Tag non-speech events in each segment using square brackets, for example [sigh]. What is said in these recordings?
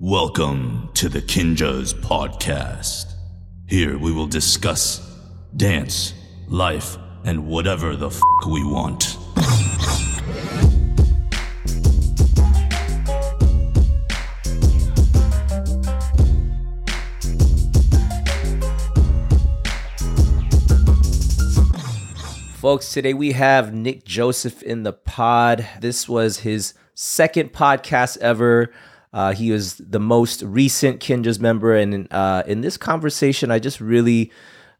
Welcome to the Kinjaz Podcast. Here we will discuss dance, life, and whatever the f we want. Folks, today we have Nick Joseph in the pod. This was his second podcast ever. Uh, he was the most recent Kinjaz member, and uh, in this conversation, I just really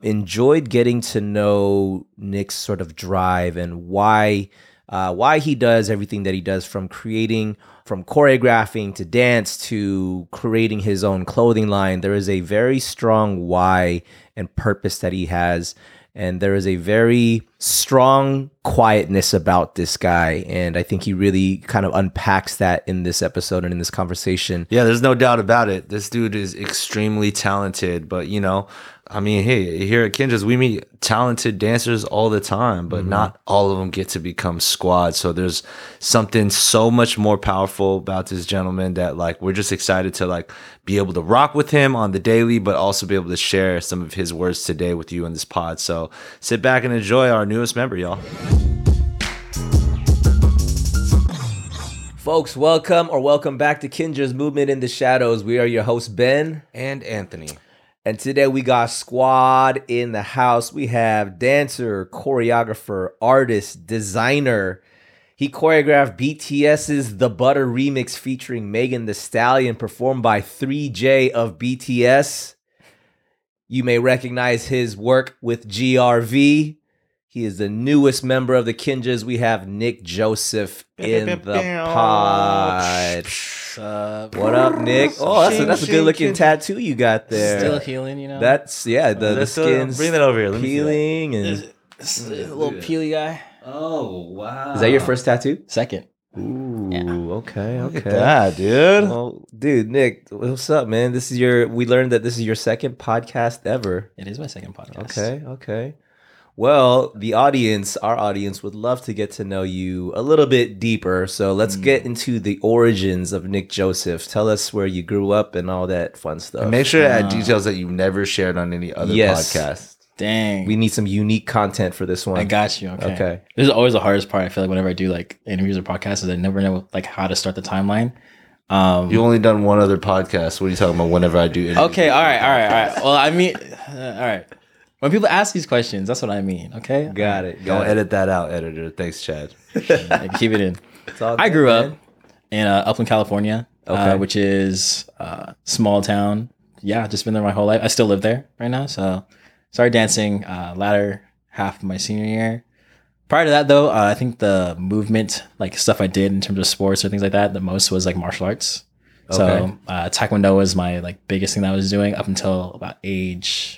enjoyed getting to know Nick's sort of drive and why uh, why he does everything that he does, from creating, from choreographing to dance to creating his own clothing line. There is a very strong why and purpose that he has and there is a very strong quietness about this guy and i think he really kind of unpacks that in this episode and in this conversation Yeah, there's no doubt about it. This dude is extremely talented, but you know, I mean, hey, here at Kinjaz, we meet talented dancers all the time, but mm-hmm. not all of them get to become squad. So there's something so much more powerful about this gentleman that like we're just excited to like be able to rock with him on the daily, but also be able to share some of his words today with you in this pod. So sit back and enjoy our newest member, y'all. folks welcome or welcome back to Kinjaz movement in the shadows we are your host ben And Anthony. And today we got squad in the house. We have dancer choreographer artist designer. He choreographed bts's the butter remix featuring Megan Thee Stallion performed by 3j of bts you may recognize his work with grv he is the newest member of the Kinjaz. We have Nick Joseph in the pod. Uh, What up, Nick? Oh, that's a, that's a good looking tattoo you got there. still healing, you know. That's yeah, the, the Let's, uh, skin's bring that over here. Let me see that. peeling and This- this little peely guy. Oh wow! is that your first tattoo? Second. Ooh, Yeah. okay, Look okay. at that, dude. Well, dude, Nick, what's up, man? This is your. We learned that this is your second podcast ever. It is my second podcast. Okay, okay. Well, the audience, our audience, would love to get to know you a little bit deeper. So let's Hmm. get into the origins of Nick Joseph. Tell us where you grew up and all that fun stuff. And make sure to add details that you've never shared on any other Yes. podcast. Dang. we need some unique content for this one. I got you. Okay. Okay. This is always the hardest part. I feel like whenever I do like interviews or podcasts, is I never know like how to start the timeline. Um, You only done one other podcast. What are you talking about? Whenever I do, interviews? okay. All right. All right. All right. Well, I mean, uh, all right. When people ask these questions, that's what I mean. Okay. Got it. Don't it. edit that out, editor. Thanks, Chad. [laughs] Keep it in. It's all I grew man. up in uh, Upland, California, Okay. uh, which is uh, small town. Yeah, just been there my whole life. I still live there right now. So started dancing uh, latter half of my senior year. Prior to that, though, uh, I think the movement, like stuff I did in terms of sports or things like that, the most was like martial arts. Okay. So uh, Taekwondo was my like biggest thing that I was doing up until about age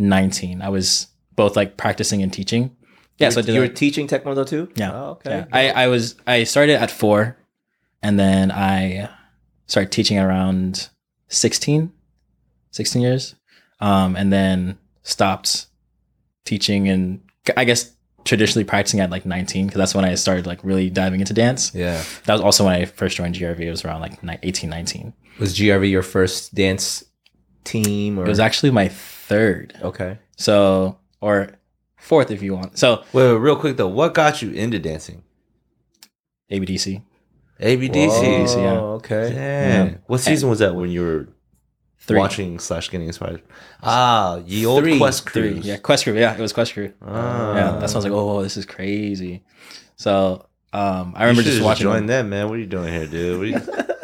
nineteen. I was both like practicing and teaching. Yeah, so I did you were teaching Taekwondo too? yeah. Oh, okay. Yeah. I, I was I started at four and then I started teaching around 16, 16 years. Um, and then stopped teaching and I guess traditionally practicing at like 19 because that's when I started like really diving into dance. yeah. That was also when I first joined GRV. It was around like ni- 18, 19. Was GRV your first dance team? Or It was actually my third. okay. So, or fourth if you want. So, Wait, wait, real quick though, what got you into dancing? ABDC. ABDC. Whoa, yeah. Okay. Damn. What season was that when you were Three. watching slash getting inspired? Ah, ye old Three. Quest. Cruise. Yeah, Quest Crew. Yeah, it was Quest Crew. Ah. Yeah, I was like, oh, this is crazy. So um, I remember just watching. Join them, man. What are you doing here, dude? [laughs]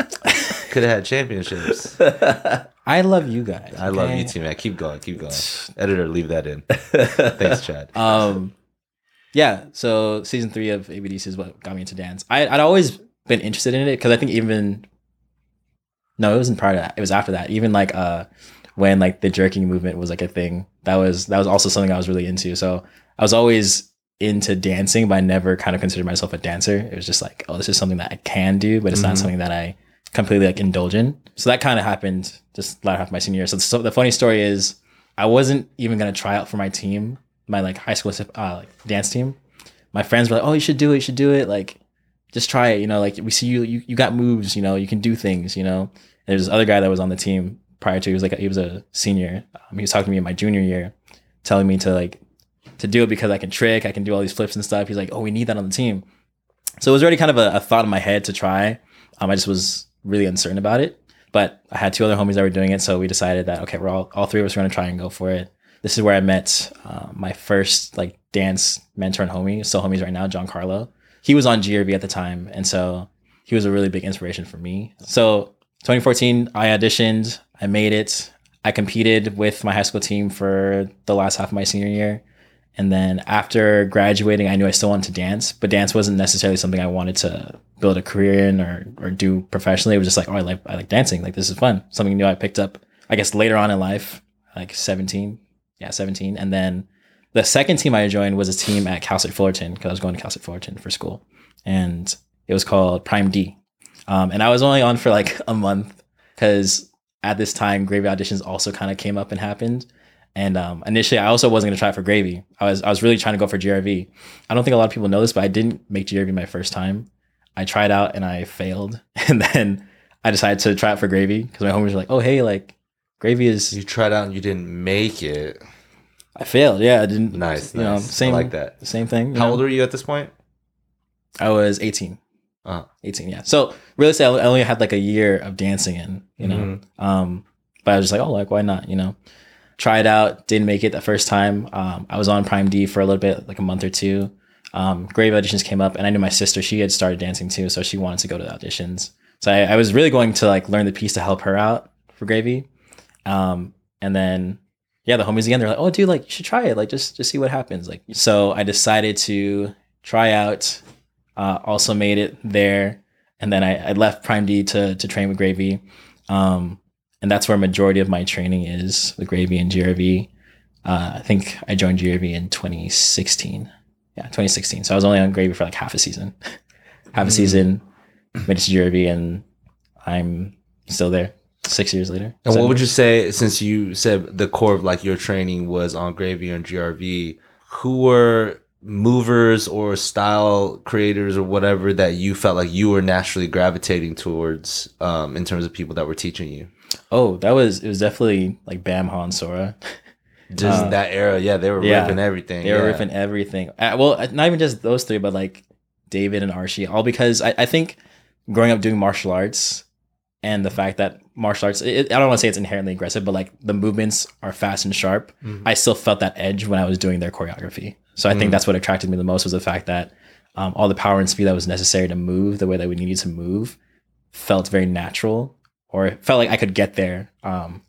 What are you... Could have had championships. [laughs] I love you guys. I love you too, man. Keep going, keep going. Editor, leave that in. [laughs] Thanks, Chad. Um, yeah. So season three of ABDC is what got me into dance. I, I'd always been interested in it because I think even no, it wasn't prior to that. It was after that. Even like uh, when like the jerking movement was like a thing. That was that was also something I was really into. So I was always into dancing, but I never kind of considered myself a dancer. It was just like, oh, this is something that I can do, but it's not Mhm. something that I completely like indulgent. So that kind of happened just latter half of my senior year. So, so the funny story is, I wasn't even gonna try out for my team, my like high school uh, like dance team. My friends were like, "Oh, you should do it. You should do it. Like, just try it. You know, like we see you, you, you got moves. You know, you can do things. You know." There's this other guy that was on the team prior to. He was like he was a senior. Um, he was talking to me in my junior year, telling me to like to do it because I can trick, I can do all these flips and stuff. He's like, oh, we need that on the team. So it was already kind of a, a thought in my head to try. Um, I just was really uncertain about it. But I had two other homies that were doing it, so we decided that okay, we're all all three of us are gonna try and go for it. This is where I met uh, my first like dance mentor and homie, still homies right now, John Carlo. He was on GRV at the time, and so he was a really big inspiration for me. So 2014, I auditioned, I made it. I competed with my high school team for the last half of my senior year. And then after graduating, I knew I still wanted to dance, but dance wasn't necessarily something I wanted to build a career in or, or do professionally. It was just like, oh, I like, I like dancing. Like, this is fun. Something new I picked up, I guess, later on in life, like 17. Yeah, 17. And then the second team I joined was a team at Cal State Fullerton because I was going to Cal State Fullerton for school. And it was called Prime D. Um, and I was only on for like a month because at this time, Gravy auditions also kind of came up and happened. And um, initially, I also wasn't gonna try for Gravy. I was I was really trying to go for GRV. I don't think a lot of people know this, but I didn't make GRV my first time. I tried out and I failed, [laughs] and then I decided to try it for Gravy because my homies were like, "Oh, hey, like Gravy is." You tried out and you didn't make it. I failed. Yeah, I didn't. Nice, You know, nice. I same like that. Same thing. How know? old are you at this point? I was 18. Uh, 18 yeah so realistically i only had like a year of dancing in you know Mm-hmm. um but i was just like oh like why not you know tried it out didn't make it the first time. Um i was on prime d for a little bit like a month or two. Um grave auditions came up and i knew my sister she had started dancing too so she wanted to go to the auditions. So i, I was really going to like learn the piece to help her out for gravy. Um and then yeah the homies again they're like oh dude like you should try it. Like just just see what happens. Like so i decided to try out uh, also made it there. And then I, I left Prime D to to train with Gravy, um, and that's where majority of my training is with Gravy and GRV. Uh, I think I joined GRV in 2016. Yeah, 2016. So I was only on Gravy for like half a season, [laughs] half a season. Made it to GRV, and I'm still there six years later. and what would you say, since you said the core of like your training was on Gravy and GRV, who were movers or style creators or whatever that you felt like you were naturally gravitating towards um, in terms of people that were teaching you? Oh, that was it was definitely like Bam Han Sora. [laughs] Just that era, yeah, they were yeah. ripping everything. They were yeah. ripping everything. Uh, well, uh, not even just those three, but like David and Archie, all because I, I think growing up doing martial arts and the fact that martial arts, it, I don't want to say it's inherently aggressive, but like the movements are fast and sharp. I still felt that edge when I was doing their choreography. So I think that's what attracted me the most was the fact that um, all the power and speed that was necessary to move the way that we needed to move felt very natural or felt like I could get there um,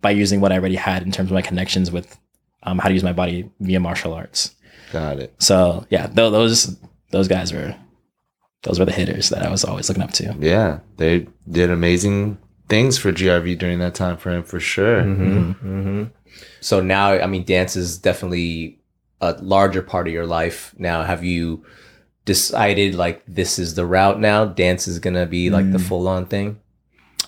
by using what I already had in terms of my connections with um, how to use my body via martial arts. Got it. So yeah, th- those those guys were those were the hitters that I was always looking up to. Yeah, they did amazing things for GRV during that time frame for sure. Mm-hmm. So now, I mean, dance is definitely a larger part of your life now. Have you decided like this is the route now? Dance is gonna be like the full on thing.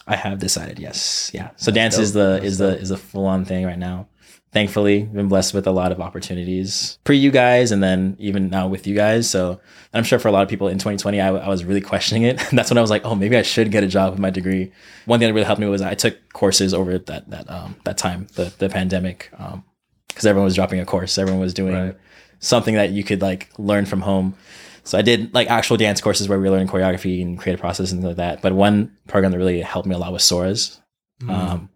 I have decided, yes, yeah. So dance is the is the is the full on thing right now. Thankfully, been blessed with a lot of opportunities pre you guys, and then even now with you guys. So I'm sure for a lot of people in 2020, I, I was really questioning it. [laughs] That's when I was like, oh, maybe I should get a job with my degree. One thing that really helped me was I took courses over that that um that time, the the pandemic, um, because everyone was dropping a course, everyone was doing Right. something that you could like learn from home. So I did like actual dance courses where we were learning choreography and creative process and things like that. But one program that really helped me a lot was Sora's. Um,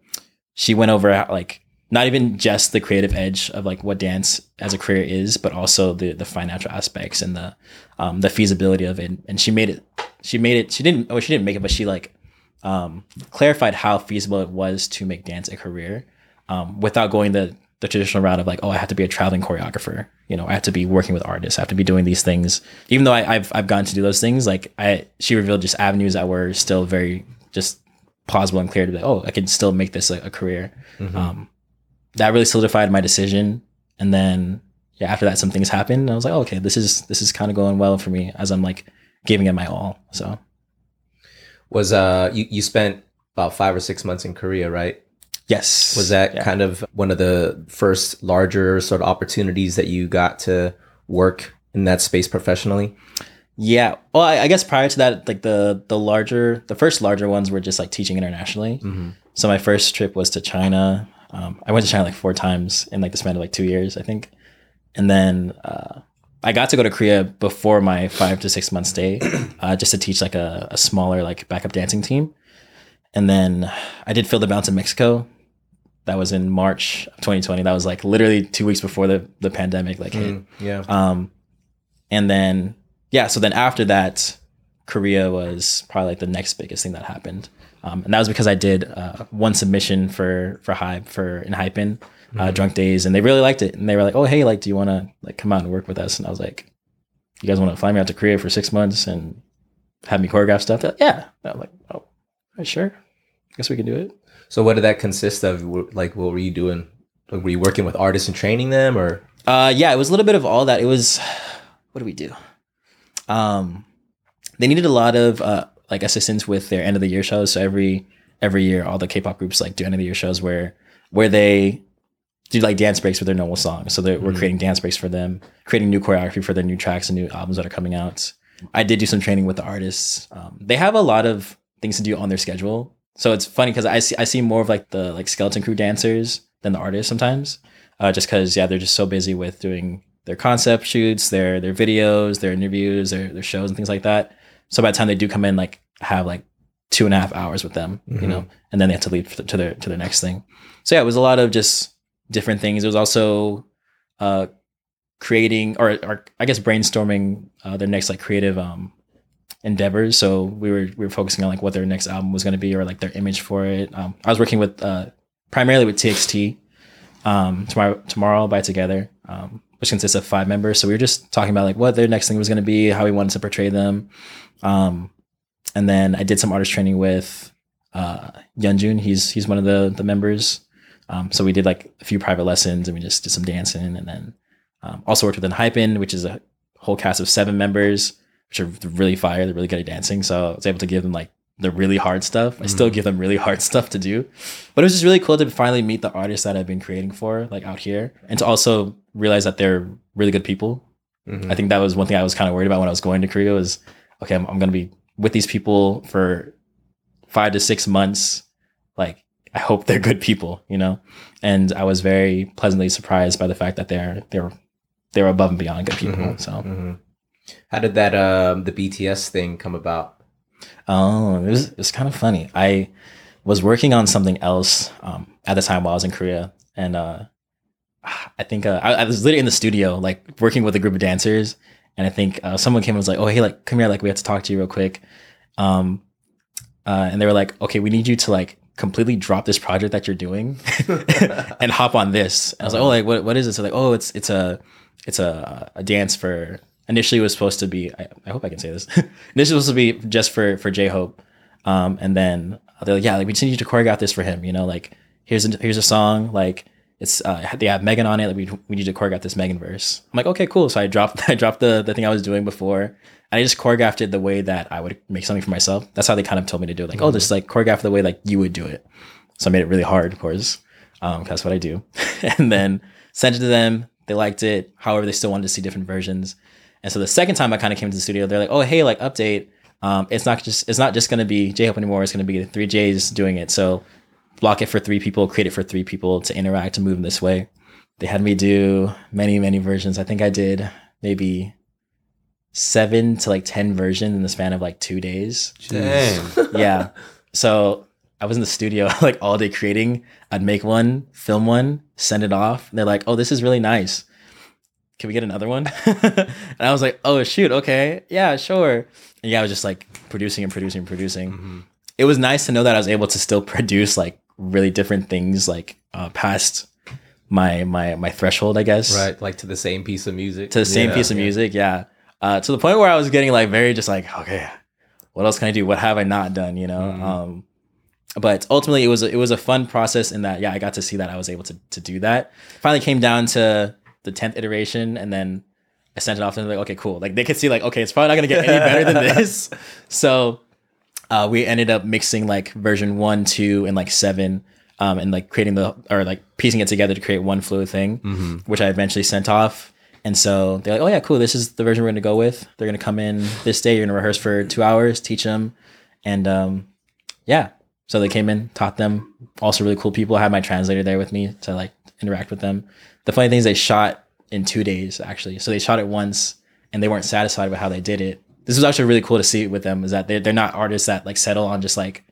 she went over like not even just the creative edge of like what dance as a career is, but also the the financial aspects and the um, the feasibility of it. And she made it. She made it. She didn't. Oh, she didn't make it, but she like um, clarified how feasible it was to make dance a career um, without going the the traditional route of like, oh, I have to be a traveling choreographer. You know, I have to be working with artists. I have to be doing these things. Even though I, I've I've gotten to do those things, like I she revealed just avenues that were still very just plausible and clear to be like, oh, I can still make this a, a career. Um, that really solidified my decision. And then yeah, after that, some things happened. And I was like, oh, okay, this is this is kind of going well for me as I'm like giving it my all. So Was uh you you spent about five or six months in Korea, right? Yes, Was that Yeah. kind of one of the first larger sort of opportunities that you got to work in that space professionally? Yeah. Well, I, I guess prior to that, like the the larger, the first larger ones were just like teaching internationally. So my first trip was to China. Um, I went to China like four times in like the span of like two years, I think. And then uh, I got to go to Korea before my five to six month stay, [clears throat] uh, just to teach like a, a smaller like backup dancing team. And then I did Feel the Bounce in Mexico. That was in March of 2020. That was like literally two weeks before the the pandemic like hit. Yeah. Um, and then yeah, so then after that, Korea was probably like the next biggest thing that happened, um, and that was because I did uh, one submission for for Hype for ENHYPEN, uh, Drunk-Dazed, and they really liked it, and they were like, oh hey, like do you want to like come out and work with us? And I was like, you guys want to fly me out to Korea for six months and have me choreograph stuff? Like, yeah, And I'm like, oh, all right, sure, guess we can do it. So what did that consist of? Like, what were you doing? Like, were you working with artists and training them, or Uh, yeah, it was a little bit of all that. It was, what do we do? Um, they needed a lot of uh, like assistance with their end of the year shows. So every every year, all the K-pop groups like do end of the year shows where where they do like dance breaks with their normal songs. So that we're creating dance breaks for them, creating new choreography for their new tracks and new albums that are coming out. I did do some training with the artists. Um, they have a lot of things to do on their schedule. So it's funny because I see I see more of like the like skeleton crew dancers than the artists sometimes. Uh, just because yeah, they're just so busy with doing their concept shoots, their their videos, their interviews, their their shows and things like that. So by the time they do come in, like have like two and a half hours with them, you know, and then they have to leave to their to their next thing. So yeah, it was a lot of just different things. It was also uh, creating or, or I guess brainstorming uh, their next like creative um, endeavors. So we were we were focusing on like what their next album was going to be or like their image for it. Um, I was working with uh, primarily with TXT. Um, tomorrow tomorrow by together, um, which consists of five members. So we were just talking about like what their next thing was going to be, how we wanted to portray them. Um, and then I did some artist training with uh, Yeonjun. He's he's one of the the members. Um, so we did like a few private lessons and we just did some dancing and then um, also worked with Hypen, which is a whole cast of seven members, which are really fire. They're really good at dancing. So I was able to give them like the really hard stuff. I still mm-hmm. give them really hard [laughs] stuff to do. But it was just really cool to finally meet the artists that I've been creating for, like out here, and to also realize that they're really good people. Mm-hmm. I think that was one thing I was kind of worried about when I was going to Korea was, okay, I'm, I'm going to be with these people for five to six months. Like, I hope [laughs] they're good people, you know? And I was very pleasantly surprised by the fact that they're, they're, they're above and beyond good people. Mm-hmm. So, how did that um, the BTS thing come about? Oh, it was it was kind of funny. I was working on something else um, at the time while I was in Korea, and uh, [sighs] I think uh, I, I was literally in the studio, like working with a group of dancers, and I think uh, someone came and was like, "Oh, hey, like, come here, like, we have to talk to you real quick," um, uh, and they were like, "Okay, we need you to like completely drop this project that you're doing [laughs] and hop on this." And I was like, "Oh, like, what what is it?" So like, "Oh, it's it's a it's a a dance for." Initially, it was supposed to be. I, I hope I can say this. [laughs] Initially, was supposed to be just for for J Hope, um, and then they're like, "Yeah, like we just need you to choreograph this for him." You know, like here's a, here's a song like it's uh, they have Megan on it. Like we we need to choreograph this Megan verse. I'm like, okay, cool. So I dropped [laughs] I dropped the the thing I was doing before, and I just choreographed it the way that I would make something for myself. That's how they kind of told me to do it. Like, oh, just like choreograph the way like you would do it. So I made it really hard, of course. Um, that's what I do. [laughs] and then sent it to them. They liked it. However, they still wanted to see different versions. And so the second time I kind of came to the studio, they're like, oh, hey, like update. Um, it's not just it's not just gonna be J Hope anymore. It's gonna be the three J's doing it. So block it for three people, create it for three people to interact and move in this way. They had me do many, many versions. I think I did maybe seven to like 10 versions in the span of like two days. Dang. [laughs] Yeah. So I was in the studio [laughs] like all day creating. I'd make one, film one, send it off. They're like, oh, this is really nice. Can we get another one? [laughs] and I was like, oh, shoot. Okay. Yeah, sure. And yeah, I was just like producing and producing and producing. It was nice to know that I was able to still [laughs] produce like really different things like uh, past my my my threshold, I guess Right, like to the same piece of music. to the same Yeah, piece of music. Yeah. Uh, to the point where I was getting like very just like, okay, what else can I do? What have I not done? You know? Um, but ultimately it was, a, it was a fun process in that, yeah, I got to see that I was able to, to do that. Finally came down to the 10th iteration and then I sent it off and they're like, okay, cool. Like they could see like, okay, it's probably not going to get any [laughs] better than this. So, uh, we ended up mixing like version one, two, and like seven, um, and like creating the or like piecing it together to create one fluid thing, which I eventually sent off. And so they're like, oh yeah, cool. This is the version we're gonna go with. They're gonna come in this day. You're gonna rehearse for two hours, teach them, and um, yeah. So they came in, taught them. Also really cool people. I had my translator there with me to like interact with them. The funny thing is they shot in two days actually. So they shot it once, and they weren't satisfied with how they did it. This was actually really cool to see with them. Is that they're they're not artists that like settle on just like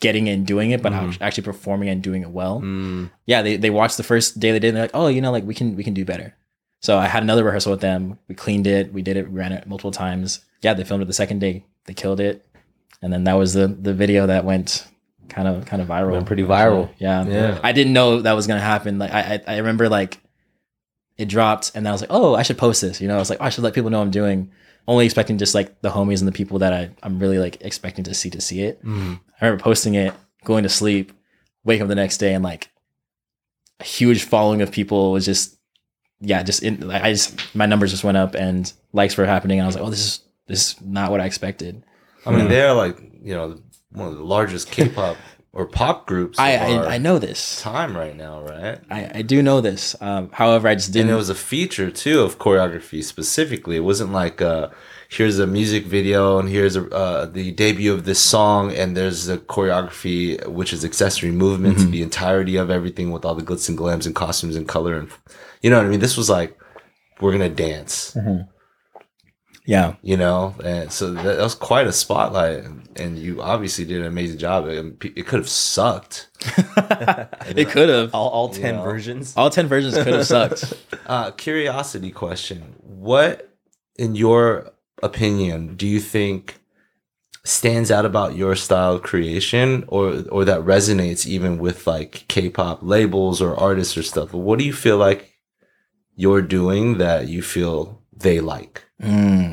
getting and doing it, but Mm-hmm. actually performing and doing it well Mm. yeah, they, they watched the first day they did. And they're like, oh, you know, like we can we can do better. So I had another rehearsal with them. We cleaned it. We did it. We ran it multiple times. Yeah, they filmed it the second day. They killed it, and then that was the the video that went kind of kind of viral. Went pretty viral. Yeah, Yeah. I didn't know that was gonna happen. Like I I, I remember like it dropped, and I was like, oh, I should post this. You know, I was like, oh, I should let people know I'm doing. Only expecting just like the homies and the people that I I'm really like expecting to see to see it. Mm. I remember posting it, going to sleep, wake up the next day, and like a huge following of people was just, yeah, just in. like, I just my numbers just went up and likes were happening. And I was like, oh, this is this is not what I expected. I mean, they're like you know one of the largest K-pop [laughs] or pop groups. I, I I know this. time right now, right? I I do know this. Um, however, I just didn't. And it was a feature too of choreography specifically. It wasn't like uh here's a music video and here's a, uh, the debut of this song and there's the choreography which is accessory movements, Mm-hmm. the entirety of everything with all the glitz and glams and costumes and color and you know what I mean. This was like we're gonna dance, yeah. you know, and so that, that was quite a spotlight. And, and you obviously did an amazing job. It, it could have sucked. [laughs] It could have. All, all 10 know. versions. All ten versions could have sucked. [laughs] Uh, curiosity question. What, in your opinion, do you think stands out about your style of creation or or that resonates even with like K-pop labels or artists or stuff? What do you feel like you're doing that you feel they like? Mm.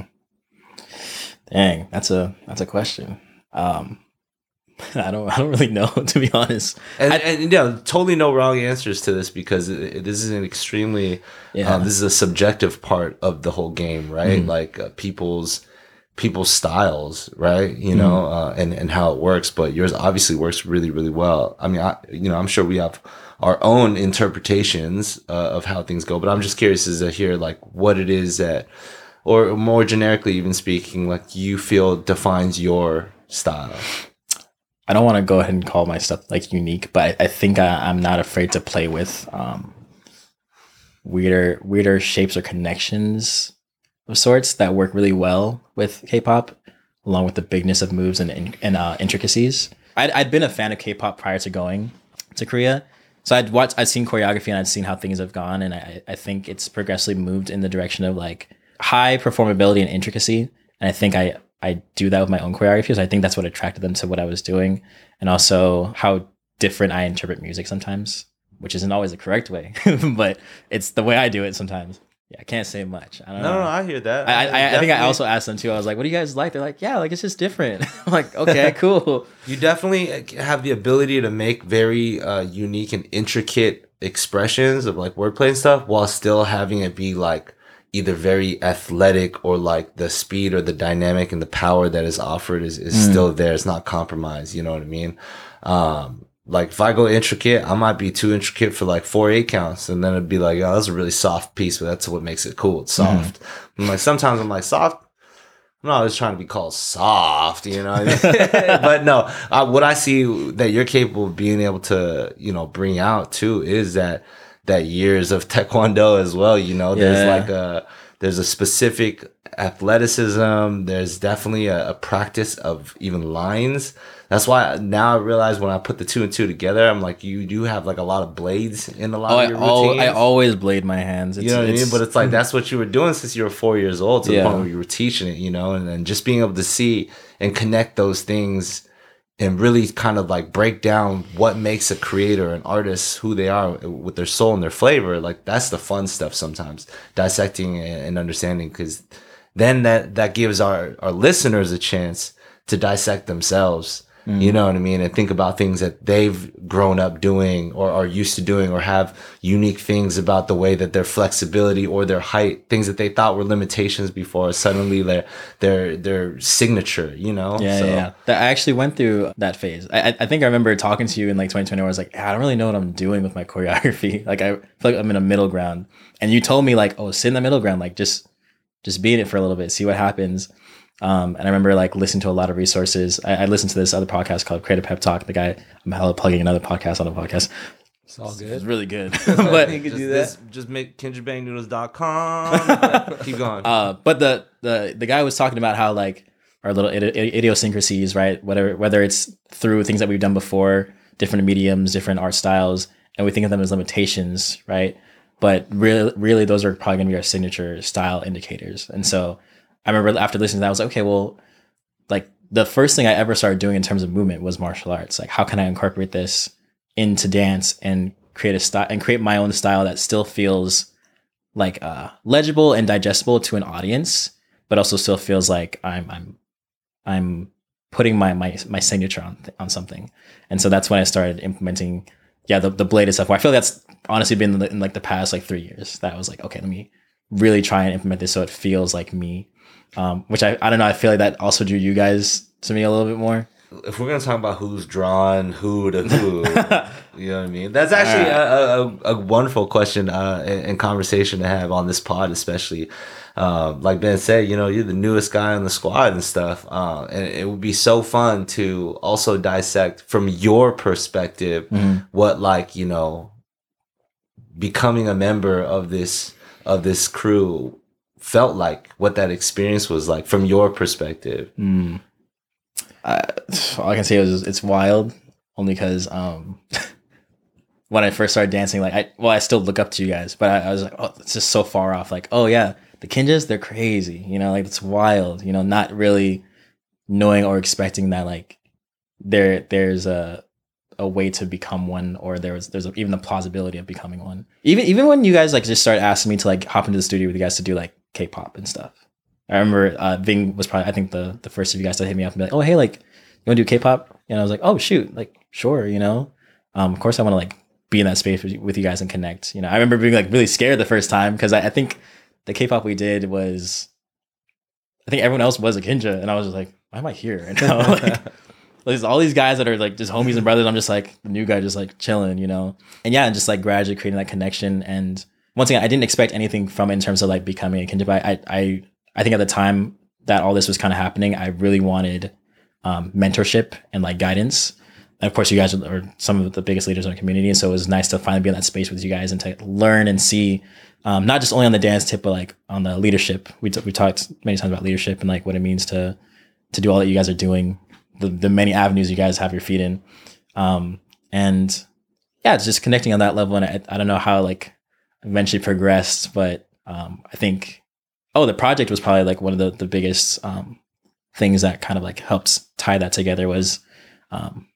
That's a that's a question. Um, [laughs] I don't I don't really know [laughs] to be honest. And, I- and you know, totally no wrong answers to this because it, it- this is an extremely Yeah. um, this is a subjective part of the whole game, right? Mm. Like uh, people's people's styles, right? Mm. You know, uh, and and how it works. But yours obviously works really, really well. I mean, I you know, I'm sure we have our own interpretations uh, of how things go, but I'm just curious as to hear like what it is that, or more generically, even speaking, like you feel defines your style. I don't want to go ahead and call my stuff like unique, but I, I think I, I'm not afraid to play with um, weirder weirder shapes or connections of sorts that work really well with K-pop, along with the bigness of moves and and, and uh, intricacies. I'd, I'd been a fan of K-pop prior to going to Korea, so I'd watched, I'd seen choreography and I'd seen how things have gone, and I, I think it's progressively moved in the direction of like high performability and intricacy. And I think I I do that with my own choreography. So I think that's what attracted them to what I was doing, and also how different I interpret music sometimes, which isn't always the correct way, [laughs] but it's the way I do it sometimes. Yeah, I can't say much. I don't No, know. no, I hear that. I, I, I think I also asked them too. I was like, "What do you guys like?" They're like, "Yeah, like it's just different." [laughs] I'm like, "Okay, [laughs] cool." You definitely uh, have the ability to make very uh, unique and intricate expressions of like wordplay and stuff while still having it be like either very athletic or like the speed or the dynamic and the power that is offered is, is still there. It's not compromised. You know what I mean? Um, like if I go intricate, I might be too intricate for like four eight counts, and then it'd be like, oh, that's a really soft piece, but that's what makes it cool. It's soft. I'm like sometimes I'm like soft. I'm not always trying to be called soft, you know. [laughs] [laughs] but no, what I see that you're capable of being able to, you know, bring out too is that that years of [laughs] taekwondo as well. You know, there's Yeah. like a there's a specific athleticism. There's definitely a, a practice of even lines. That's why now I realize when I put the two and two together, I'm like, you do have like a lot of blades in a lot Oh, of I, your al- routines. I always blade my hands. It's, You know what I mean? But it's like [laughs] that's what you were doing since you were four years old to Yeah. the point where you were teaching it, you know, and then just being able to see and connect those things and really kind of like break down what makes a creator, an artist, who they are with their soul and their flavor. Like that's the fun stuff sometimes, dissecting and and understanding, because then that that gives our our listeners a chance to dissect themselves You know what I mean? And think about things that they've grown up doing or are used to doing or have unique things about the way that their flexibility or their height, things that they thought were limitations before, suddenly their their their signature, you know? Yeah, So- yeah, yeah. That I actually went through that phase. I, I- I think I remember talking to you in like 2020 where I was like, I don't really know what I'm doing with my [laughs] choreography. Like I feel like I'm in a middle ground. And you told me like, oh, sit in the middle ground, like just just be in it for a little bit, see what happens. Um, and I remember like listening to a lot of resources. I, I listened to this other podcast called Creative Pep Talk. The guy, I'm hella plugging another podcast on the podcast. It's all good. It's really good. [laughs] but [laughs] you could just, do this- just make kindredbangnoodles.com. [laughs] Keep going. Uh, but the the the guy was talking about how like our little idi- idi- idiosyncrasies, right? Whether whether it's through things that we've done before, different mediums, different art styles, and we think of them as limitations, right? But really, really, those are probably going to be our signature style indicators. And so, I remember after listening to that, I was like, okay, well, like the first thing I ever started doing in terms of movement was martial arts. Like, how can I incorporate this into dance and create a style and create my own style that still feels like uh, legible and digestible to an audience, but also still feels like I'm I'm I'm putting my my my signature on on something. And so that's when I started implementing yeah the the bladed stuff. Well, I feel like that's honestly been in, the, in like the past like three years that I was like okay let me really try and implement this so it feels like me. Um, which I I don't know I feel like that also drew you guys to me a little bit more. if we're gonna talk about who's drawn who to who, [laughs] you know what I mean? That's actually a, a, a wonderful question uh, and, and conversation to have on this pod, especially. Um, like Ben said, you know, you're the newest guy on the squad and stuff, uh, and it would be so fun to also dissect from your perspective what, like, you know, becoming a member of this of this crew felt like, what that experience was like from your perspective. Mm. I, all I can say is it's wild, only because um, [laughs] when I first started dancing, like I well, I still look up to you guys, but I, I was like, oh, it's just so far off. Like, oh yeah, the Kinjaz, they're crazy, you know, like it's wild, you know, not really knowing or expecting that like there there's a a way to become one or there was there's even the plausibility of becoming one even even when you guys like just started asking me to like hop into the studio with you guys to do like k-pop and stuff I remember uh, Vinh was probably I think the the first of you guys to hit me up and be like, oh hey, like you want to do K-pop? And I was like, oh shoot, like sure, you know. Um, of course I want to like be in that space with you, guys and connect. You know, I remember being like really scared the first time because I, I think the K-pop we did was, I think everyone else was a Kinja, and I was just like, why am I here? And now [laughs] like. There's all these guys that are like just homies and brothers. I'm just like the new guy, just like chilling, you know. And yeah, and just like gradually creating that connection. And once again, I didn't expect anything from it in terms of like becoming a. But I, I, I think at the time that all this was kind of happening, I really wanted um, mentorship and like guidance. And of course, you guys are some of the biggest leaders in our community, and so it was nice to finally be in that space with you guys and to learn and see, um, not just only on the dance tip, but like on the leadership. We t- we talked many times about leadership and like what it means to to do all that you guys are doing, the the many avenues you guys have your feet in, um, and yeah, it's just connecting on that level. And I, I don't know how like eventually progressed, but um, I think oh, the project was probably like one of the the biggest um, things that kind of like helped tie that together was um,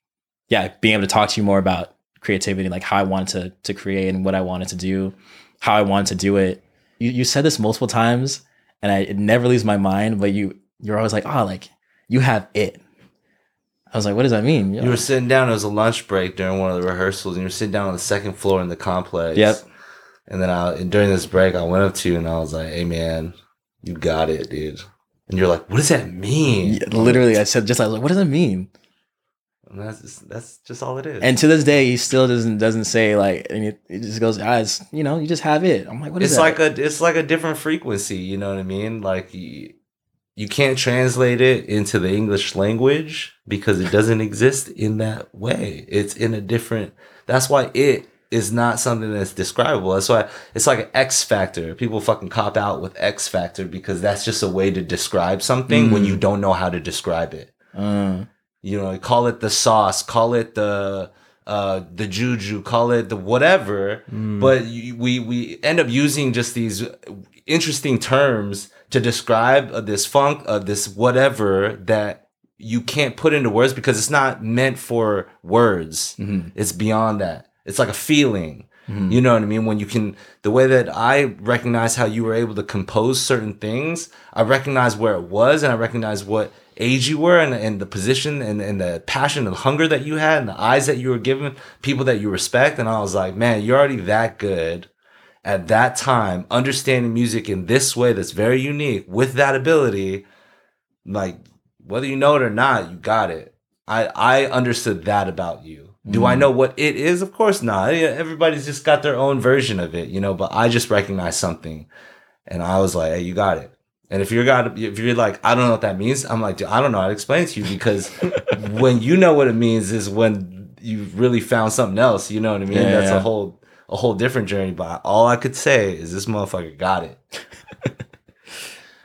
yeah, being able to talk to you more about creativity, like how I wanted to to create and what I wanted to do, how I wanted to do it. You you said this multiple times, and I it never leaves my mind. But you you're always like, oh, like you have it. I was like, what does that mean? You were sitting down. It was a lunch break during one of the rehearsals, and you were sitting down on the second floor in the complex. Yep. And then I, during this break, I went up to you and I was like, "Hey, man, you got it, dude." And you're like, "What does that mean?" Yeah, literally, I said just like, what does it mean? And that's just, that's just all it is. And to this day, he still doesn't doesn't say like, and he just goes, ah, it's, you know, you just have it. I'm like, what is it's that? like a it's like a different frequency. You know what I mean? Like you, you can't translate it into the English language because it doesn't exist in that way. It's in a different. That's why it is not something that's describable. That's why it's like an X factor. People fucking cop out with X factor because that's just a way to describe something when you don't know how to describe it. Uh, You know, call it the sauce, call it the uh the juju, call it the whatever. But we we end up using just these interesting terms to describe uh, this funk, uh, this whatever that you can't put into words because it's not meant for words. It's beyond that. It's like a feeling. Mm-hmm. You know what I mean? When you can, the way that I recognize how you were able to compose certain things, I recognize where it was and I recognize what age you were and, and the position and, and the passion and hunger that you had and the eyes that you were given people that you respect. And I was like, man, you're already that good at that time, understanding music in this way that's very unique with that ability. Like, whether you know it or not, you got it. I, I understood that about you. Do I know what it is? Of course not. Everybody's just got their own version of it, you know, but I just recognized something and I was like, hey, you got it. And if you're got if you're like, I don't know what that means, I'm like, dude, I don't know how to explain it to you because [laughs] when you know what it means is when you've really found something else. You know what I mean? Yeah, That's yeah. a whole a whole different journey. But all I could say is this motherfucker got it. [laughs]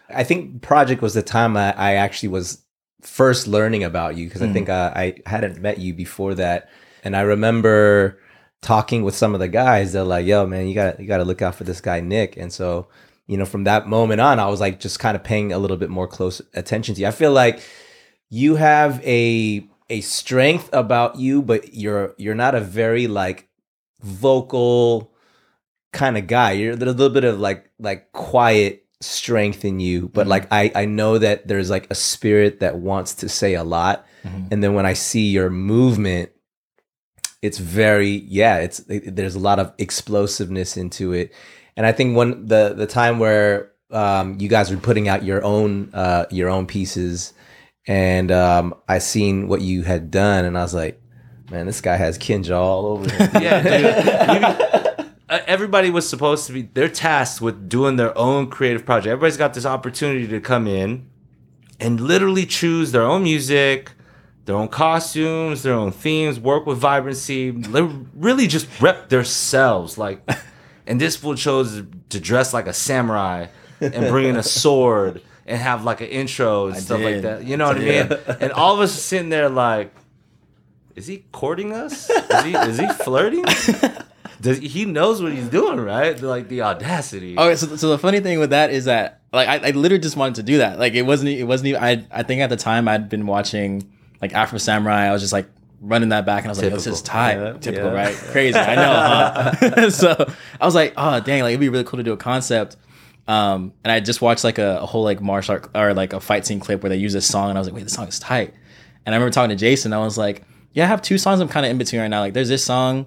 I think Project was the time I, I actually was first learning about you because I think uh, I hadn't met you before that, and I remember talking with some of the guys. They're like, "Yo, man, you got you got to look out for this guy Nick," and so you know from that moment on, I was like just kind of paying a little bit more close attention to you. I feel like you have a a strength about you, but you're you're not a very like vocal kind of guy. You're a little bit of like like quiet strength in you, but like I I know that there's like a spirit that wants to say a lot, Mhm. and then when I see your movement, it's very yeah. It's it- there's a lot of explosiveness into it, and I think when the the time where um, you guys were putting out your own uh, your own pieces, and um, I seen what you had done, and I was like, man, this guy has Kinja all over him. [laughs] Yeah, dude. [laughs] You- uh, everybody was supposed to be they're tasked with doing their own creative project. Everybody's got this opportunity to come in and literally choose their own music, their own costumes, their own themes, work with vibrancy, really just rep themselves. Like, [laughs] and this fool chose to dress like a samurai and bring in a sword and have like an intro and I stuff like that. You know what I mean? And all of us are sitting there like, is he courting us? Is he is he flirting? Does he knows what he's doing, right? Like the audacity. Okay, so, so the funny thing with that is that like I, I literally just wanted to do that. Like it wasn't it wasn't even I I think at the time I'd been watching like Afro Samurai. I was just like running that back and I was like, this is tight. Yeah, Typical, yeah. right? Crazy. I know. Huh? [laughs] so I was like, oh dang, like it'd be really cool to do a concept. Um, and I just watched like a, a whole like martial art or like a fight scene clip where they use this song, and I was like, wait, this song is tight. And I remember talking to Jason. I was like, yeah, I have two songs I'm kind of in between right now. Like, there's this song,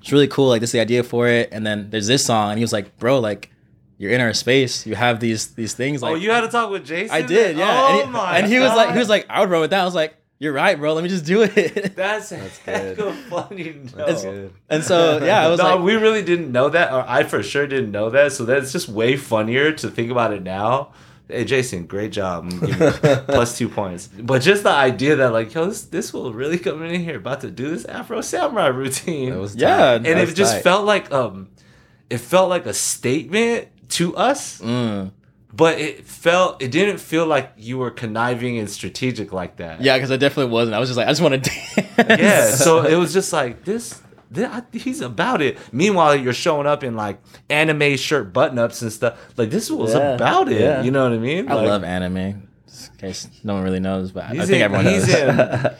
it's really cool. Like, this is the idea for it, and then there's this song, and he was like, bro, like, you're in our space. You have these these things. Like, oh, you had to talk with Jason. I did, yeah. Oh and he, my and he was like, he was like, I would run with that. I was like, you're right, bro. Let me just do it. [laughs] That's that's good. good. funny to know. That's good. and so yeah, I was [laughs] no, like, we really didn't know that, or I for sure didn't know that. So that's just way funnier to think about it now. Hey, Jason, great job. I'm giving you [laughs] plus two points. But just the idea that like, yo, this this will really come in here about to do this Afro Samurai routine. That was Yeah, and That it was just tight. felt like um, it felt like a statement to us. mm. But it felt it didn't feel like you were conniving and strategic like that. yeah, because I definitely wasn't. I was just like, I just want to [laughs] dance. Yeah, so it was just like this. thi- I- he's about it. Meanwhile, you're showing up in like anime shirt button ups and stuff. Like this was Yeah, about it. yeah. You know what I mean? I Like, love anime. Case no one really knows, but I think in, everyone he's knows.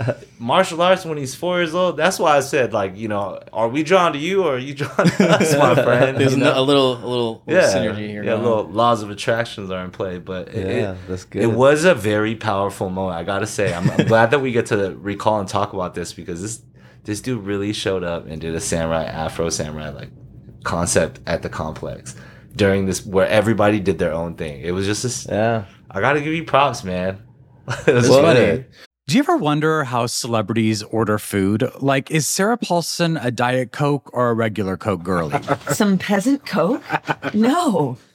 in [laughs] martial arts when he's four years old. That's why I said, like, you know, are we drawn to you or are you drawn to us, my [laughs] friend? There's You know? a little, a little, little yeah, synergy here. yeah, going little laws of attractions are in play, but it, Yeah, it, that's good. it was a very powerful moment. I gotta say, I'm, I'm glad that we get to recall and talk about this because this this dude really showed up and did a samurai Afro samurai like concept at the complex during this where everybody did their own thing. It was just this. Yeah. I gotta give you props, man. [laughs] That's Well, funny. Do you ever wonder how celebrities order food? Like, is Sarah Paulson a Diet Coke or a regular Coke girlie? [laughs] Some peasant coke? No.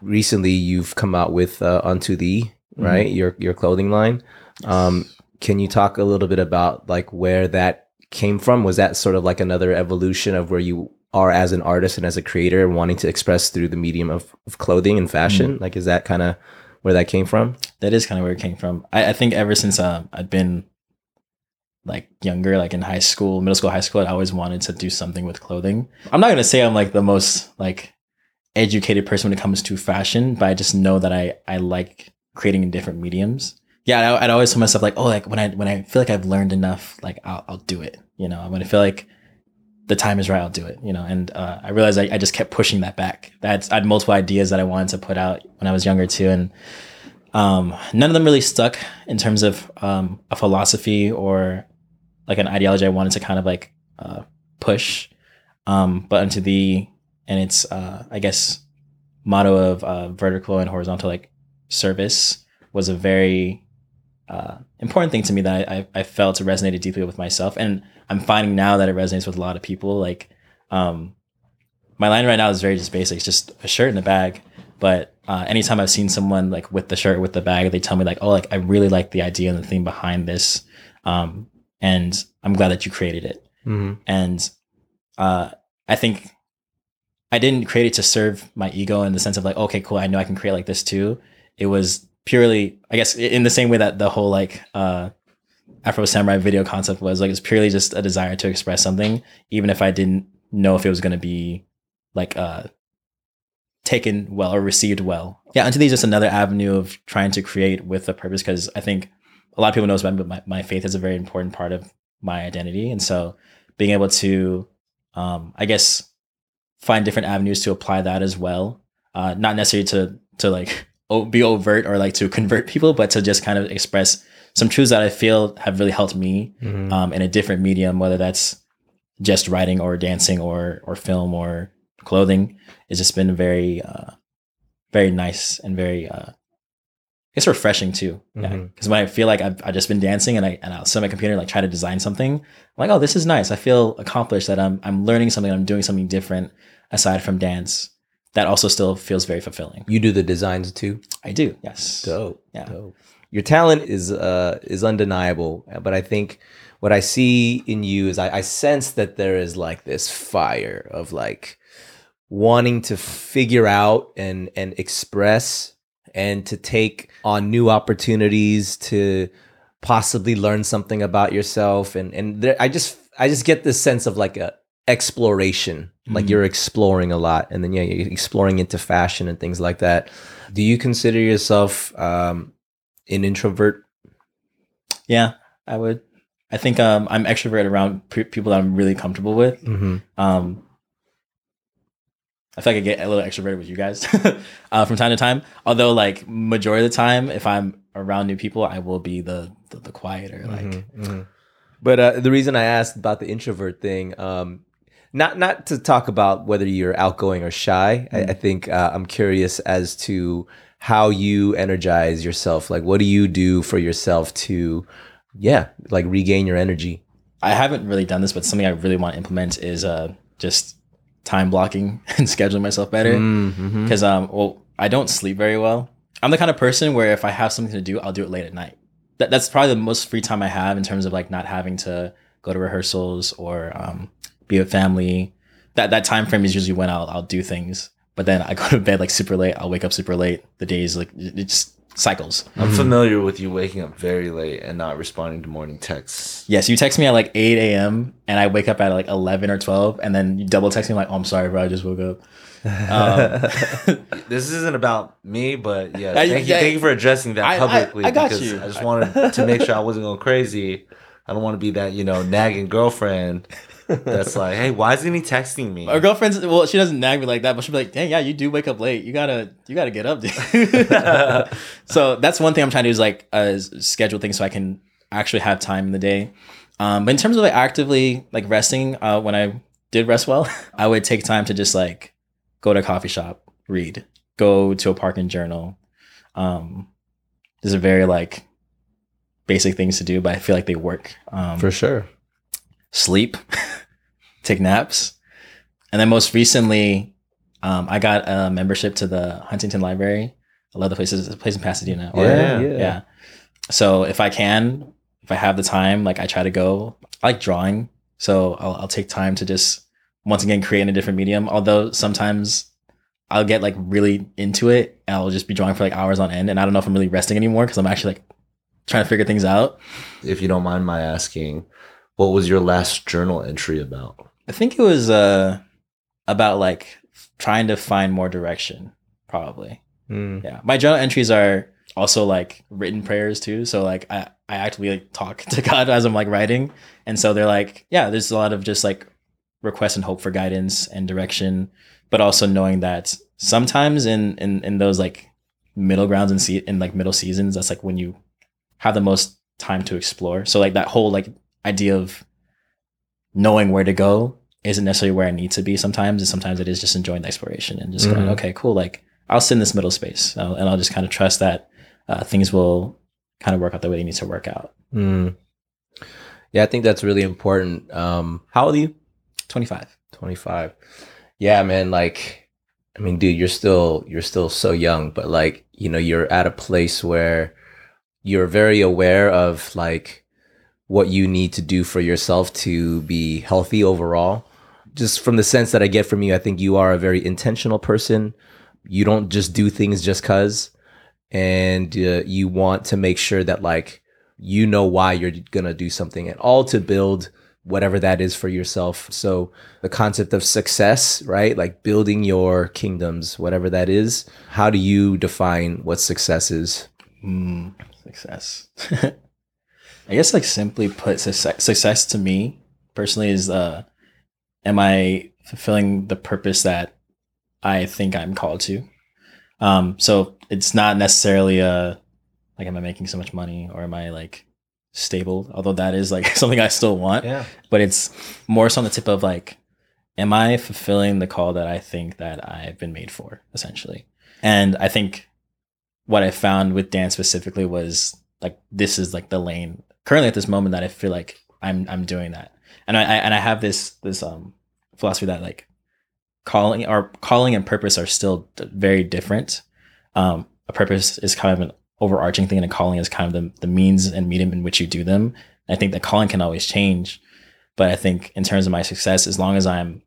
Recently, you've come out with uh, Unto Thee, right? Your your clothing line. Um, can you talk a little bit about like where that came from? Was that sort of like another evolution of where you are as an artist and as a creator and wanting to express through the medium of, of clothing and fashion? Like, is that kind of where that came from? that is kind of where it came from. I, I think ever since um, I'd been like younger, like in high school, middle school, high school, I always wanted to do something with clothing. I'm not gonna say I'm like the most like educated person when it comes to fashion, but I just know that I I like creating in different mediums. Yeah, I, I'd always tell myself like, oh, like when I when I feel like I've learned enough, like I'll I'll do it. You know, when I feel like the time is right, I'll do it. You know, and uh, I realized I, I just kept pushing that back. That's I had multiple ideas that I wanted to put out when I was younger too, and um, none of them really stuck in terms of um, a philosophy or like an ideology I wanted to kind of like uh, push. Um, but into the and its uh, I guess motto of uh, vertical and horizontal like service was a very uh, important thing to me that I, I felt resonated deeply with myself, and I'm finding now that it resonates with a lot of people. Like, um, my line right now is very just basic, it's just a shirt and a bag. But uh, anytime I've seen someone like with the shirt with the bag, they tell me like, "Oh, like I really like the idea and the theme behind this, um, and I'm glad that you created it." Mhm. And uh, I think I didn't create it to serve my ego in the sense of like, okay, cool, I know I can create like this too. It was purely, I guess, in the same way that the whole like uh, Afro Samurai video concept was like, it's purely just a desire to express something, even if I didn't know if it was going to be like uh, taken well or received well. Yeah, Unto Thee is just another avenue of trying to create with a purpose because I think a lot of people know about me, but my, my faith is a very important part of my identity. And so being able to, um, I guess, find different avenues to apply that as well. Uh, not necessarily to to like [laughs] be overt or like to convert people, but to just kind of express some truths that I feel have really helped me Mhm. um, in a different medium, whether that's just writing or dancing or or film or clothing. It's just been very uh, very nice and very uh, it's refreshing too. Yeah, because when I feel like I've, I've just been dancing and I and I'll sit at my computer and like try to design something, I'm like, oh, this is nice. I feel accomplished that I'm I'm learning something. I'm doing something different aside from dance. That also still feels very fulfilling. You do the designs too. I do. Yes. Dope. Yeah. Dope. Your talent is uh is undeniable, but I think what I see in you is I, I sense that there is like this fire of like wanting to figure out and and express and to take on new opportunities to possibly learn something about yourself and and there, I just I just get this sense of like a exploration like Mhm. you're exploring a lot and then yeah you're exploring into fashion and things like that do you consider yourself um an introvert Yeah, I would. I think um, I'm extrovert around pe- people that I'm really comfortable with. mm-hmm. Um, I feel like I get a little extroverted with you guys [laughs] uh, from time to time. Although, like majority of the time, if I'm around new people, I will be the the, the quieter. Like, Mm-hmm. But uh, the reason I asked about the introvert thing, um, not not to talk about whether you're outgoing or shy. I, I think uh, I'm curious as to how you energize yourself. Like, what do you do for yourself to, yeah, like regain your energy? I haven't really done this, but something I really want to implement is uh, just time blocking [laughs] and scheduling myself better. Mm-hmm. because um well i don't sleep very well. I'm the kind of person where if i have something to do i'll do it late at night. That, that's probably the most free time i have in terms of like not having to go to rehearsals or um be with family. That that time frame is usually when i'll, I'll do things. But then i go to bed like super late. I'll wake up super late. The days like it just cycles I'm familiar with you waking up very late and not responding to morning texts. yes you text me at like 8 a.m and i wake up at like 11 or 12 and then you double text me like oh i'm sorry bro i just woke up um, [laughs] This isn't about me, but yeah, thank you, yeah, thank you for addressing that I- I- publicly. I got because you. I just wanted to make sure I wasn't going crazy. I don't want to be that you know nagging girlfriend that's like, hey, why isn't he texting me? Our girlfriend's well, she doesn't nag me like that, but she'll be like, "Dang, yeah, you do wake up late. You gotta, you gotta get up, dude." [laughs] so that's one thing I'm trying to do is like uh, schedule things so I can actually have time in the day. Um, but in terms of like actively like resting, uh, when I did rest well, [laughs] I would take time to just like go to a coffee shop, read, go to a park and journal. Um, these are very like basic things to do, but I feel like they work. Um, For sure. sleep, [laughs] take naps, and then most recently, um, I got a membership to the Huntington Library. I love the places, It's a place in Pasadena. Or- Yeah, yeah, yeah. So if I can, if I have the time, like I try to go. I like drawing, so I'll, I'll take time to just once again create in a different medium. Although sometimes I'll get like really into it, and I'll just be drawing for like hours on end, and I don't know if I'm really resting anymore because I'm actually like trying to figure things out. If you don't mind my asking, what was your last journal entry about? I think it was uh about like trying to find more direction, probably. Mm. Yeah. My journal entries are also like written prayers too. So like I, I actively like talk [laughs] to God as I'm like writing. And so they're like, yeah, there's a lot of just like request and hope for guidance and direction, but also knowing that sometimes in in, in those like middle grounds and see in like middle seasons, that's like when you have the most time to explore. So like that whole like idea of knowing where to go isn't necessarily where I need to be sometimes, and sometimes it is just enjoying the exploration and just going, Mhm. okay, cool. Like I'll sit in this middle space, uh, and I'll just kind of trust that uh, things will kind of work out the way they need to work out. Mm. Yeah, I think that's really important. Um, how old are you? Twenty five. 25 yeah man like i mean dude you're still you're still so young but like you know you're at a place where you're very aware of like what you need to do for yourself to be healthy overall just from the sense that i get from you i think you are a very intentional person you don't just do things just cuz and uh, you want to make sure that like you know why you're gonna do something and all to build whatever that is for yourself. So the concept of success, right? Like building your kingdoms, whatever that is. How do you define what success is? Mm, success. [laughs] I guess like simply put, success, success to me personally is uh, am I fulfilling the purpose that I think I'm called to? Um, so it's not necessarily a like am I making so much money or am I like stable? Although that is like [laughs] something I still want. Yeah. But it's more so on the tip of like, am I fulfilling the call that I think that I've been made for, essentially? And I think what I found with dance specifically was like this is like the lane currently at this moment that I feel like I'm I'm doing that. And I, I and I have this this um philosophy that like calling or calling and purpose are still very different. Um, a purpose is kind of an overarching thing, and a calling is kind of the, the means and medium in which you do them. I think that calling can always change, but I think in terms of my success, as long as I'm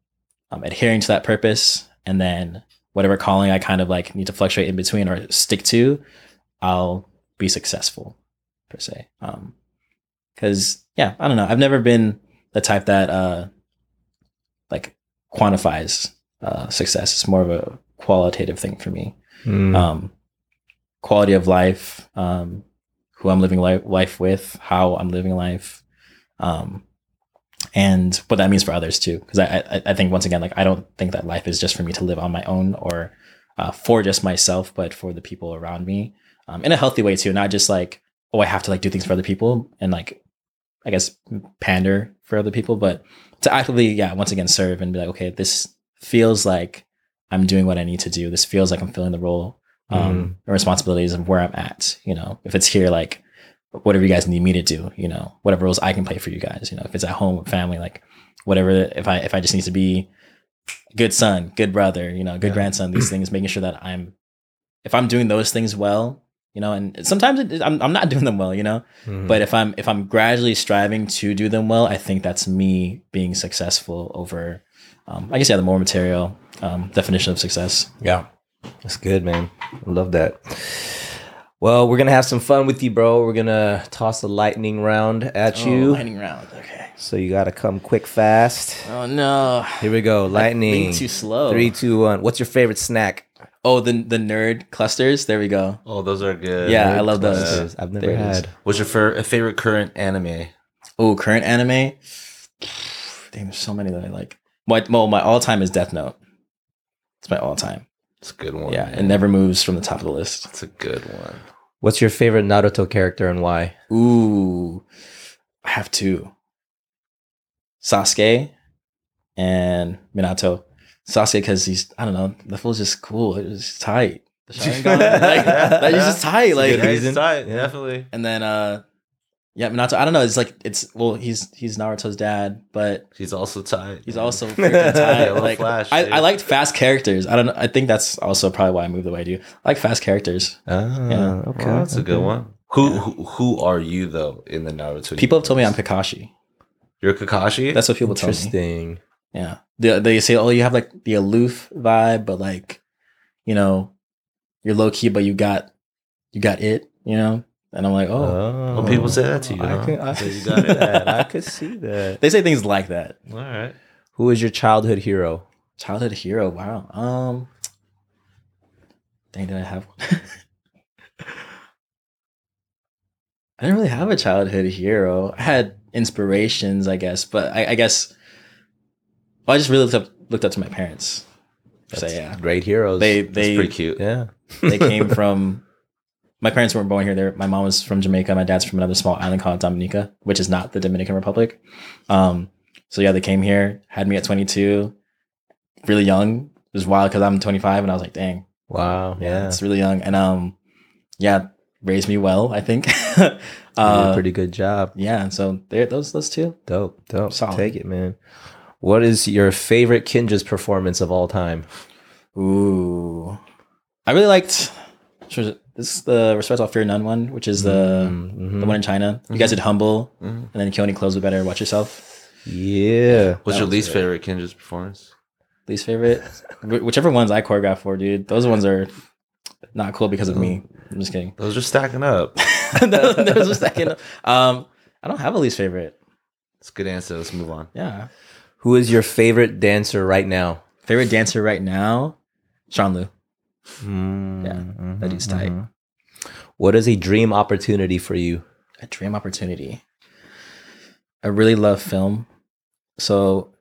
um, adhering to that purpose, and then whatever calling I kind of like need to fluctuate in between or stick to, I'll be successful per se. Um, because yeah, I don't know. I've never been the type that uh like quantifies uh success. It's more of a qualitative thing for me. Mm. Um, quality of life, um, who I'm living life life with, how I'm living life, um, and what that means for others too. Because I, I I think once again, like I don't think that life is just for me to live on my own or uh, for just myself, but for the people around me, um, in a healthy way too. Not just like oh, I have to like do things for other people and like I guess pander for other people, but to actively, yeah, once again serve and be like, okay, this feels like I'm doing what I need to do. This feels like I'm filling the role um, and responsibilities of where I'm at. You know, if it's here, like whatever you guys need me to do, you know, whatever roles I can play for you guys. You know, if it's at home with family, like whatever. If I if I just need to be good son, good brother, you know, good Yeah. grandson, these things, making sure that I'm, if I'm doing those things well, you know, and sometimes it, I'm I'm not [laughs] doing them well, you know, Mhm. but if i'm if i'm gradually striving to do them well i think that's me being successful over um, i guess yeah the more material um, definition of success Yeah. That's good, man. I love that. Well, we're gonna have some fun with you, bro. We're gonna toss a lightning round at you. Oh, lightning round okay So you gotta come quick, fast. oh no Here we go. Lightning. too slow Three, two, one. What's your favorite snack? Oh the the nerd clusters there we go Oh, those are good. Yeah, I love those. Clusters. I've never There had. What's your fa- favorite current anime? oh current anime Damn, there's so many that i like my, well my all-time is death note it's my all-time It's a good one. yeah it never moves from the top of the list It's a good one. What's your favorite Naruto character and why? Ooh, I have two. Sasuke and Minato. Sasuke because he's I don't know the fool's just cool. It was tight. The Sharingan, [laughs] like, like, he's just tight. Like good reason. tight, Yeah. definitely. and then uh yeah Minato. I don't know. It's like it's well he's he's Naruto's dad, but He's also tight. he's man. also [laughs] freaking tight. Like Flash, I, dude. I liked fast characters. I don't know. I think that's also probably why I moved the way I do. I like fast characters. Ah, Yeah. okay. Well, that's a good one. Who, who who are you though in the Naruto? People have told me I'm universe? Kakashi. You're Kakashi. That's what people tell me. Interesting. Yeah. They, they say, oh, you have like the aloof vibe, but like, you know, you're low key, but you got, you got it, you know? And I'm like, oh, Oh, Well, people say that to you. I huh? can, I So you got it. that. I could see that. they say things like that. All right. Who is your childhood hero? Childhood hero. Wow. Um, dang, did I have one? [laughs] I didn't really have a childhood hero. I had inspirations, I guess, but I, I guess well, I just really looked up looked up to my parents. So yeah, Great heroes. they That's they pretty cute. yeah. [laughs] they came [laughs] from. My parents weren't born here. They're, my mom was from Jamaica. My dad's from another small island called Dominica, which is not the Dominican Republic. Um, so yeah, they came here, had me at 22, really young. It was wild because I'm 25, and I was like, dang, Wow. Yeah. it's really young. And um, yeah, raised me well. I think. [laughs] You did a uh, pretty good job. yeah. So there, those those two. Dope. Dope. Solid. Take it, man. What is your favorite Kinjaz performance of all time? Ooh, I really liked. This is the Respect All Fear None one, which is the Mhm. the one in China. You guys did Humble, Mhm. and then Kill Any Clothes With Better. Watch yourself. Yeah. What's That your least great. favorite Kinjaz performance? Least favorite, whichever ones I choreographed for, dude. Those ones are not cool because of me. I'm just kidding. Those are stacking up. There's a second. Um, I don't have a least favorite. It's a good answer. Let's move on. Yeah, Who is your favorite dancer right now? favorite dancer right now, Sean Lew. Mm, Yeah, that dude's tight. mhm. What is a dream opportunity for you? A dream opportunity. I really love film, so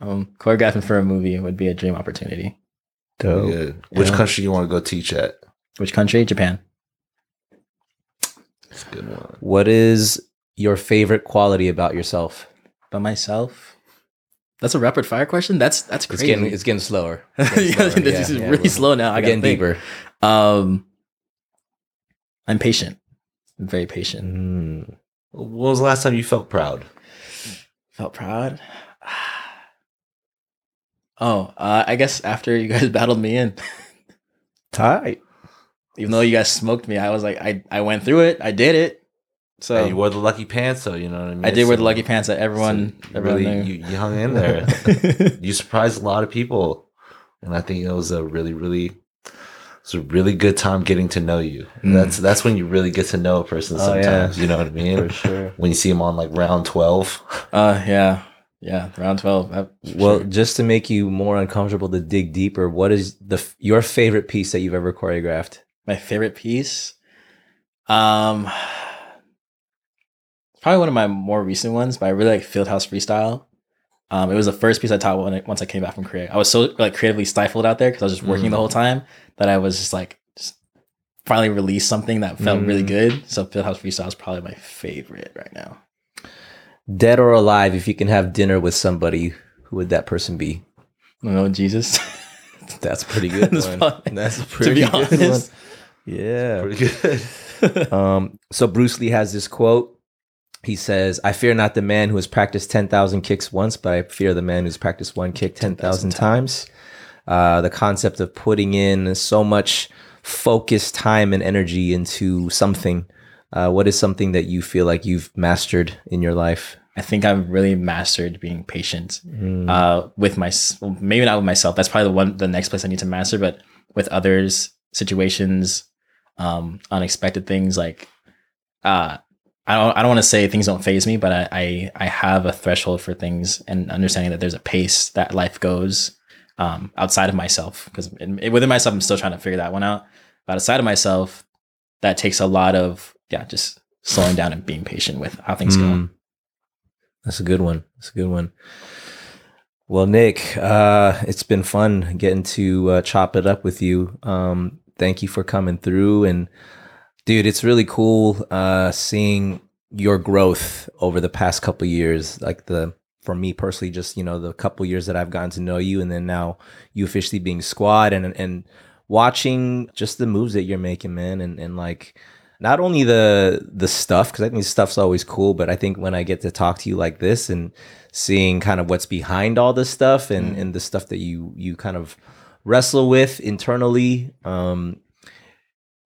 um, choreographing for a movie would be a dream opportunity. Dope. Good. Which Yeah. country you want to go teach at? Which country? Japan. That's a good one. What is your favorite quality about yourself? By myself. That's a rapid fire question. That's that's It's getting it's getting slower. It's [laughs] getting slower. this is Yeah, really slow now. I We're got getting deeper. Um, I'm patient. I'm very patient. Mm. What was the last time you felt proud? Felt proud. [sighs] Oh, uh, I guess after you guys [laughs] battled me in, Tight. even though you guys smoked me, I was like, I, I went through it. I did it. So Hey, you wore the lucky pants, though. You know what I mean. I did wear the lucky pants that everyone, so everyone really, you, you hung in there. [laughs] you surprised a lot of people, and I think it was a really, really, it's a really good time getting to know you. Mm. That's that's when you really get to know a person. Oh, yeah. Sometimes you know what I mean. For sure. When you see them on like round twelve, uh, yeah, yeah, round twelve. Well, sure. just to make you more uncomfortable to dig deeper, what is the your favorite piece that you've ever choreographed? my favorite piece, um, probably one of my more recent ones, but I really like Fieldhouse Freestyle. Um, it was the first piece I taught when I, once I came back from Korea. I was so like creatively stifled out there because I was just working Mm. the whole time that I was just like just finally released something that felt really Mm. good. So Fieldhouse Freestyle is probably my favorite right now. Dead or alive, if you can have dinner with somebody, who would that person be? I don't know Jesus. [laughs] That's pretty [laughs] good That's one. probably- That's a [laughs] to pretty be good honest. one. Yeah. pretty good. Um, so Bruce Lee has this quote. He says, I fear not the man who has practiced 10,000 kicks once, but I fear the man who's practiced one kick 10,000 times. Uh, the concept of putting in so much focused time and energy into something. Uh, what is something that you feel like you've mastered in your life? I think I've really mastered being patient Mm. uh, with my well, maybe not with myself. That's probably the one the next place I need to master, but with others, situations, um, unexpected things like uh, I don't I don't want to say things don't phase me, but I, I I have a threshold for things and understanding that there's a pace that life goes um, outside of myself because within myself I'm still trying to figure that one out. But outside of myself, that takes a lot of yeah, just slowing down and being patient with how things go. Mm. That's a good one. That's a good one. Well, Nick, uh, it's been fun getting to uh, chop it up with you. Um, thank you for coming through, and dude, it's really cool uh, seeing your growth over the past couple years. Like the for me personally, just you know the couple years that I've gotten to know you, and then now you officially being squad, and and watching just the moves that you're making, man, and and like not only the the stuff because I think stuff's always cool, but I think when I get to talk to you like this and seeing kind of what's behind all this stuff and and the stuff that you you kind of wrestle with internally, um,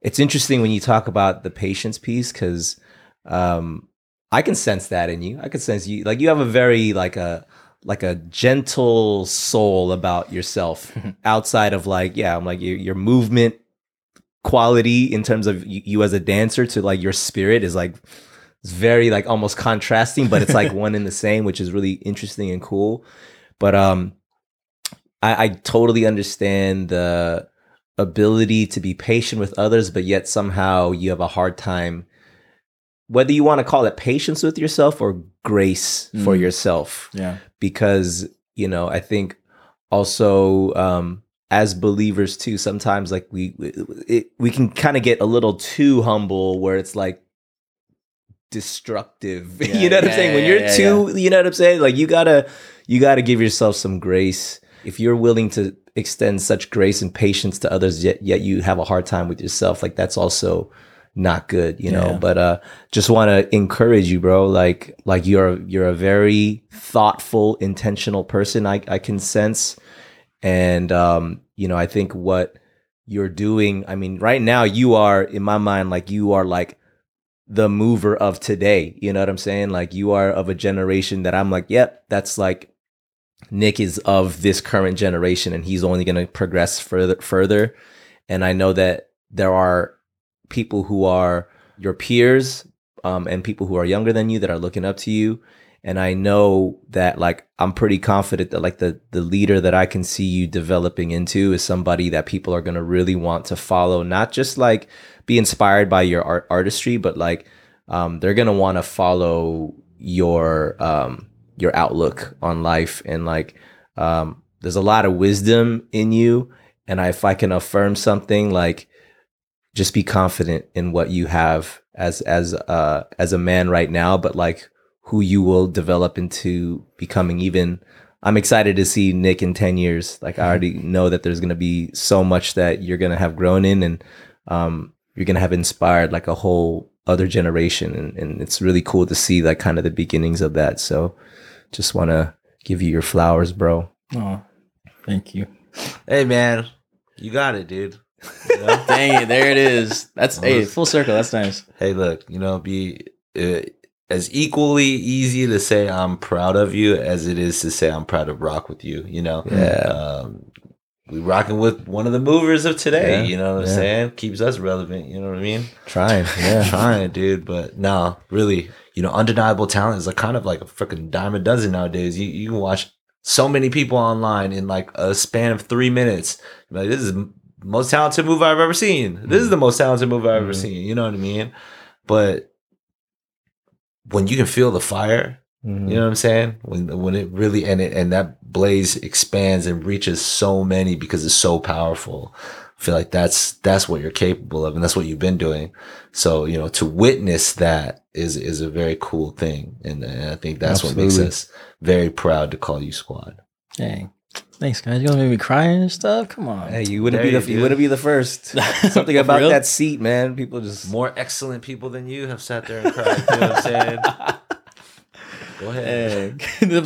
it's interesting when you talk about the patience piece because um, I can sense that in you. I can sense you like you have a very like a like a gentle soul about yourself [laughs] outside of like yeah i'm like your, your movement quality in terms of you, you as a dancer to like your spirit is like it's very like almost contrasting, but it's like [laughs] one in the same, which is really interesting and cool. But um, I, I totally understand the ability to be patient with others, but yet somehow you have a hard time, whether you want to call it patience with yourself or grace for Mm. yourself. Yeah. because you know i think also um as believers too sometimes like we we, it, we can kind of get a little too humble where it's like destructive. [laughs] Yeah, you know what i'm yeah, saying? When you're too you know what i'm saying? Like you gotta you gotta give yourself some grace. If you're willing to extend such grace and patience to others yet yet you have a hard time with yourself. Like that's also not good you know? Yeah. but uh just want to encourage you bro. Like like you're you're a very thoughtful intentional person i i can sense. And um you know i think what you're doing i mean right now you are in my mind like you are like the mover of today. You know what i'm saying? Like you are of a generation that i'm like yep that's like nick is of this current generation and he's only going to progress further further. And i know that there are people who are your peers um, and people who are younger than you that are looking up to you. And i know that like i'm pretty confident that like the the leader that i can see you developing into is somebody that people are going to really want to follow not just like be inspired by your art artistry but like um, they're going to want to follow your um, your outlook on life. And like um, there's a lot of wisdom in you. And I, if i can affirm something like just be confident in what you have as as uh as a man right now but like who you will develop into becoming even i'm excited to see nick in 10 years. Like i already know that there's going to be so much that you're going to have grown in and um you're going to have inspired like a whole other generation. And, and it's really cool to see like kind of the beginnings of that. So just want to give you your flowers bro Oh, thank you. Hey man, you got it, dude. Dang it, there it is. That's hey, full circle. That's nice. Hey, look, you know, be uh, as equally easy to say I'm proud of you as it is to say I'm proud to rock with you. You know, Yeah. Um, we rocking with one of the movers of today. Yeah, You know what I'm saying? Keeps us relevant. You know what I mean? trying yeah Trying, dude. But no, really, you know, undeniable talent is a kind of like a freaking dime a dozen nowadays. You you can watch so many people online in like a span of three minutes. Like this is the most talented movie I've ever seen. This is the most talented movie I've ever Mhm. seen. You know what I mean? But when you can feel the fire, Mhm. you know what I'm saying? When when it really and it and that blaze expands and reaches so many because it's so powerful. I feel like that's that's what you're capable of and that's what you've been doing. So, you know, to witness that is is a very cool thing. And, and I think that's what makes us very proud to call you squad. Dang. Thanks, guys. You're gonna make me cry and stuff? Come on. Hey, you wouldn't There be you the you go. wouldn't be the first. [laughs] Something about that seat, man. People just More excellent people than you have sat there and cried. You know what I'm saying? [laughs] Go ahead. Hey. [laughs] no,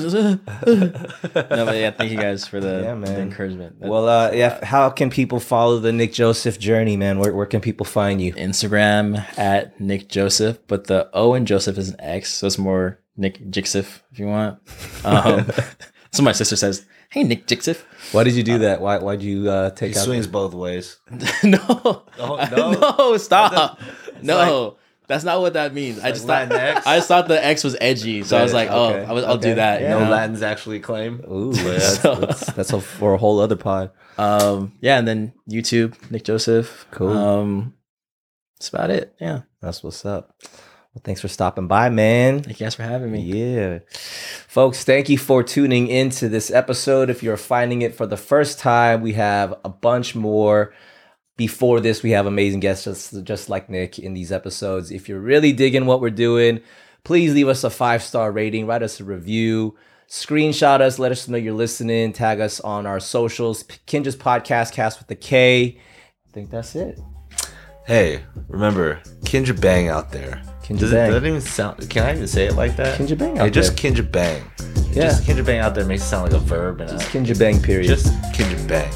but yeah, thank you guys for the, Yeah, the man. encouragement. Well, uh, yeah. How can people follow the Nick Joseph journey, man? Where where can people find you? Instagram at Nick Joseph, but the O in Joseph is an X, so it's more Nick Jixif if you want. Um, [laughs] so my sister says, "Hey, Nick Jixif." Why did you do that? Why why'd you uh, take He out? swings both ways. [laughs] no, Oh, no? no, stop. It's no, that's not what that means. I just thought Latinx? [laughs] I just thought the X was edgy, so I was like, "Oh, Okay, I was, I'll do that." you No know? Latins actually claim. Ooh, [laughs] yeah, that's, So- that's, that's a, for a whole other pod. Um, yeah, and then YouTube, Nick Joseph. Cool. Um, that's about it. Yeah. That's what's up. Well, thanks for stopping by, man. Thank you guys for having me. Yeah. Folks, thank you for tuning into this episode. If you're finding it for the first time, we have a bunch more. Before this, we have amazing guests just, just like Nick in these episodes. If you're really digging what we're doing, please leave us a five star rating, write us a review, screenshot us, let us know you're listening, tag us on our socials, Kinjaz Podcast, Cast with the K. I think that's it. Hey, remember, Kinja Bang out there. Kinja Does Bang. It, does it even sound? Can I even say it like that? Kinja Bang Hey, out just there. Kinja Bang. Yeah. Just Kinja Bang out there makes it sound like a verb and Just a, Kinja Bang, period. just Kinja Bang.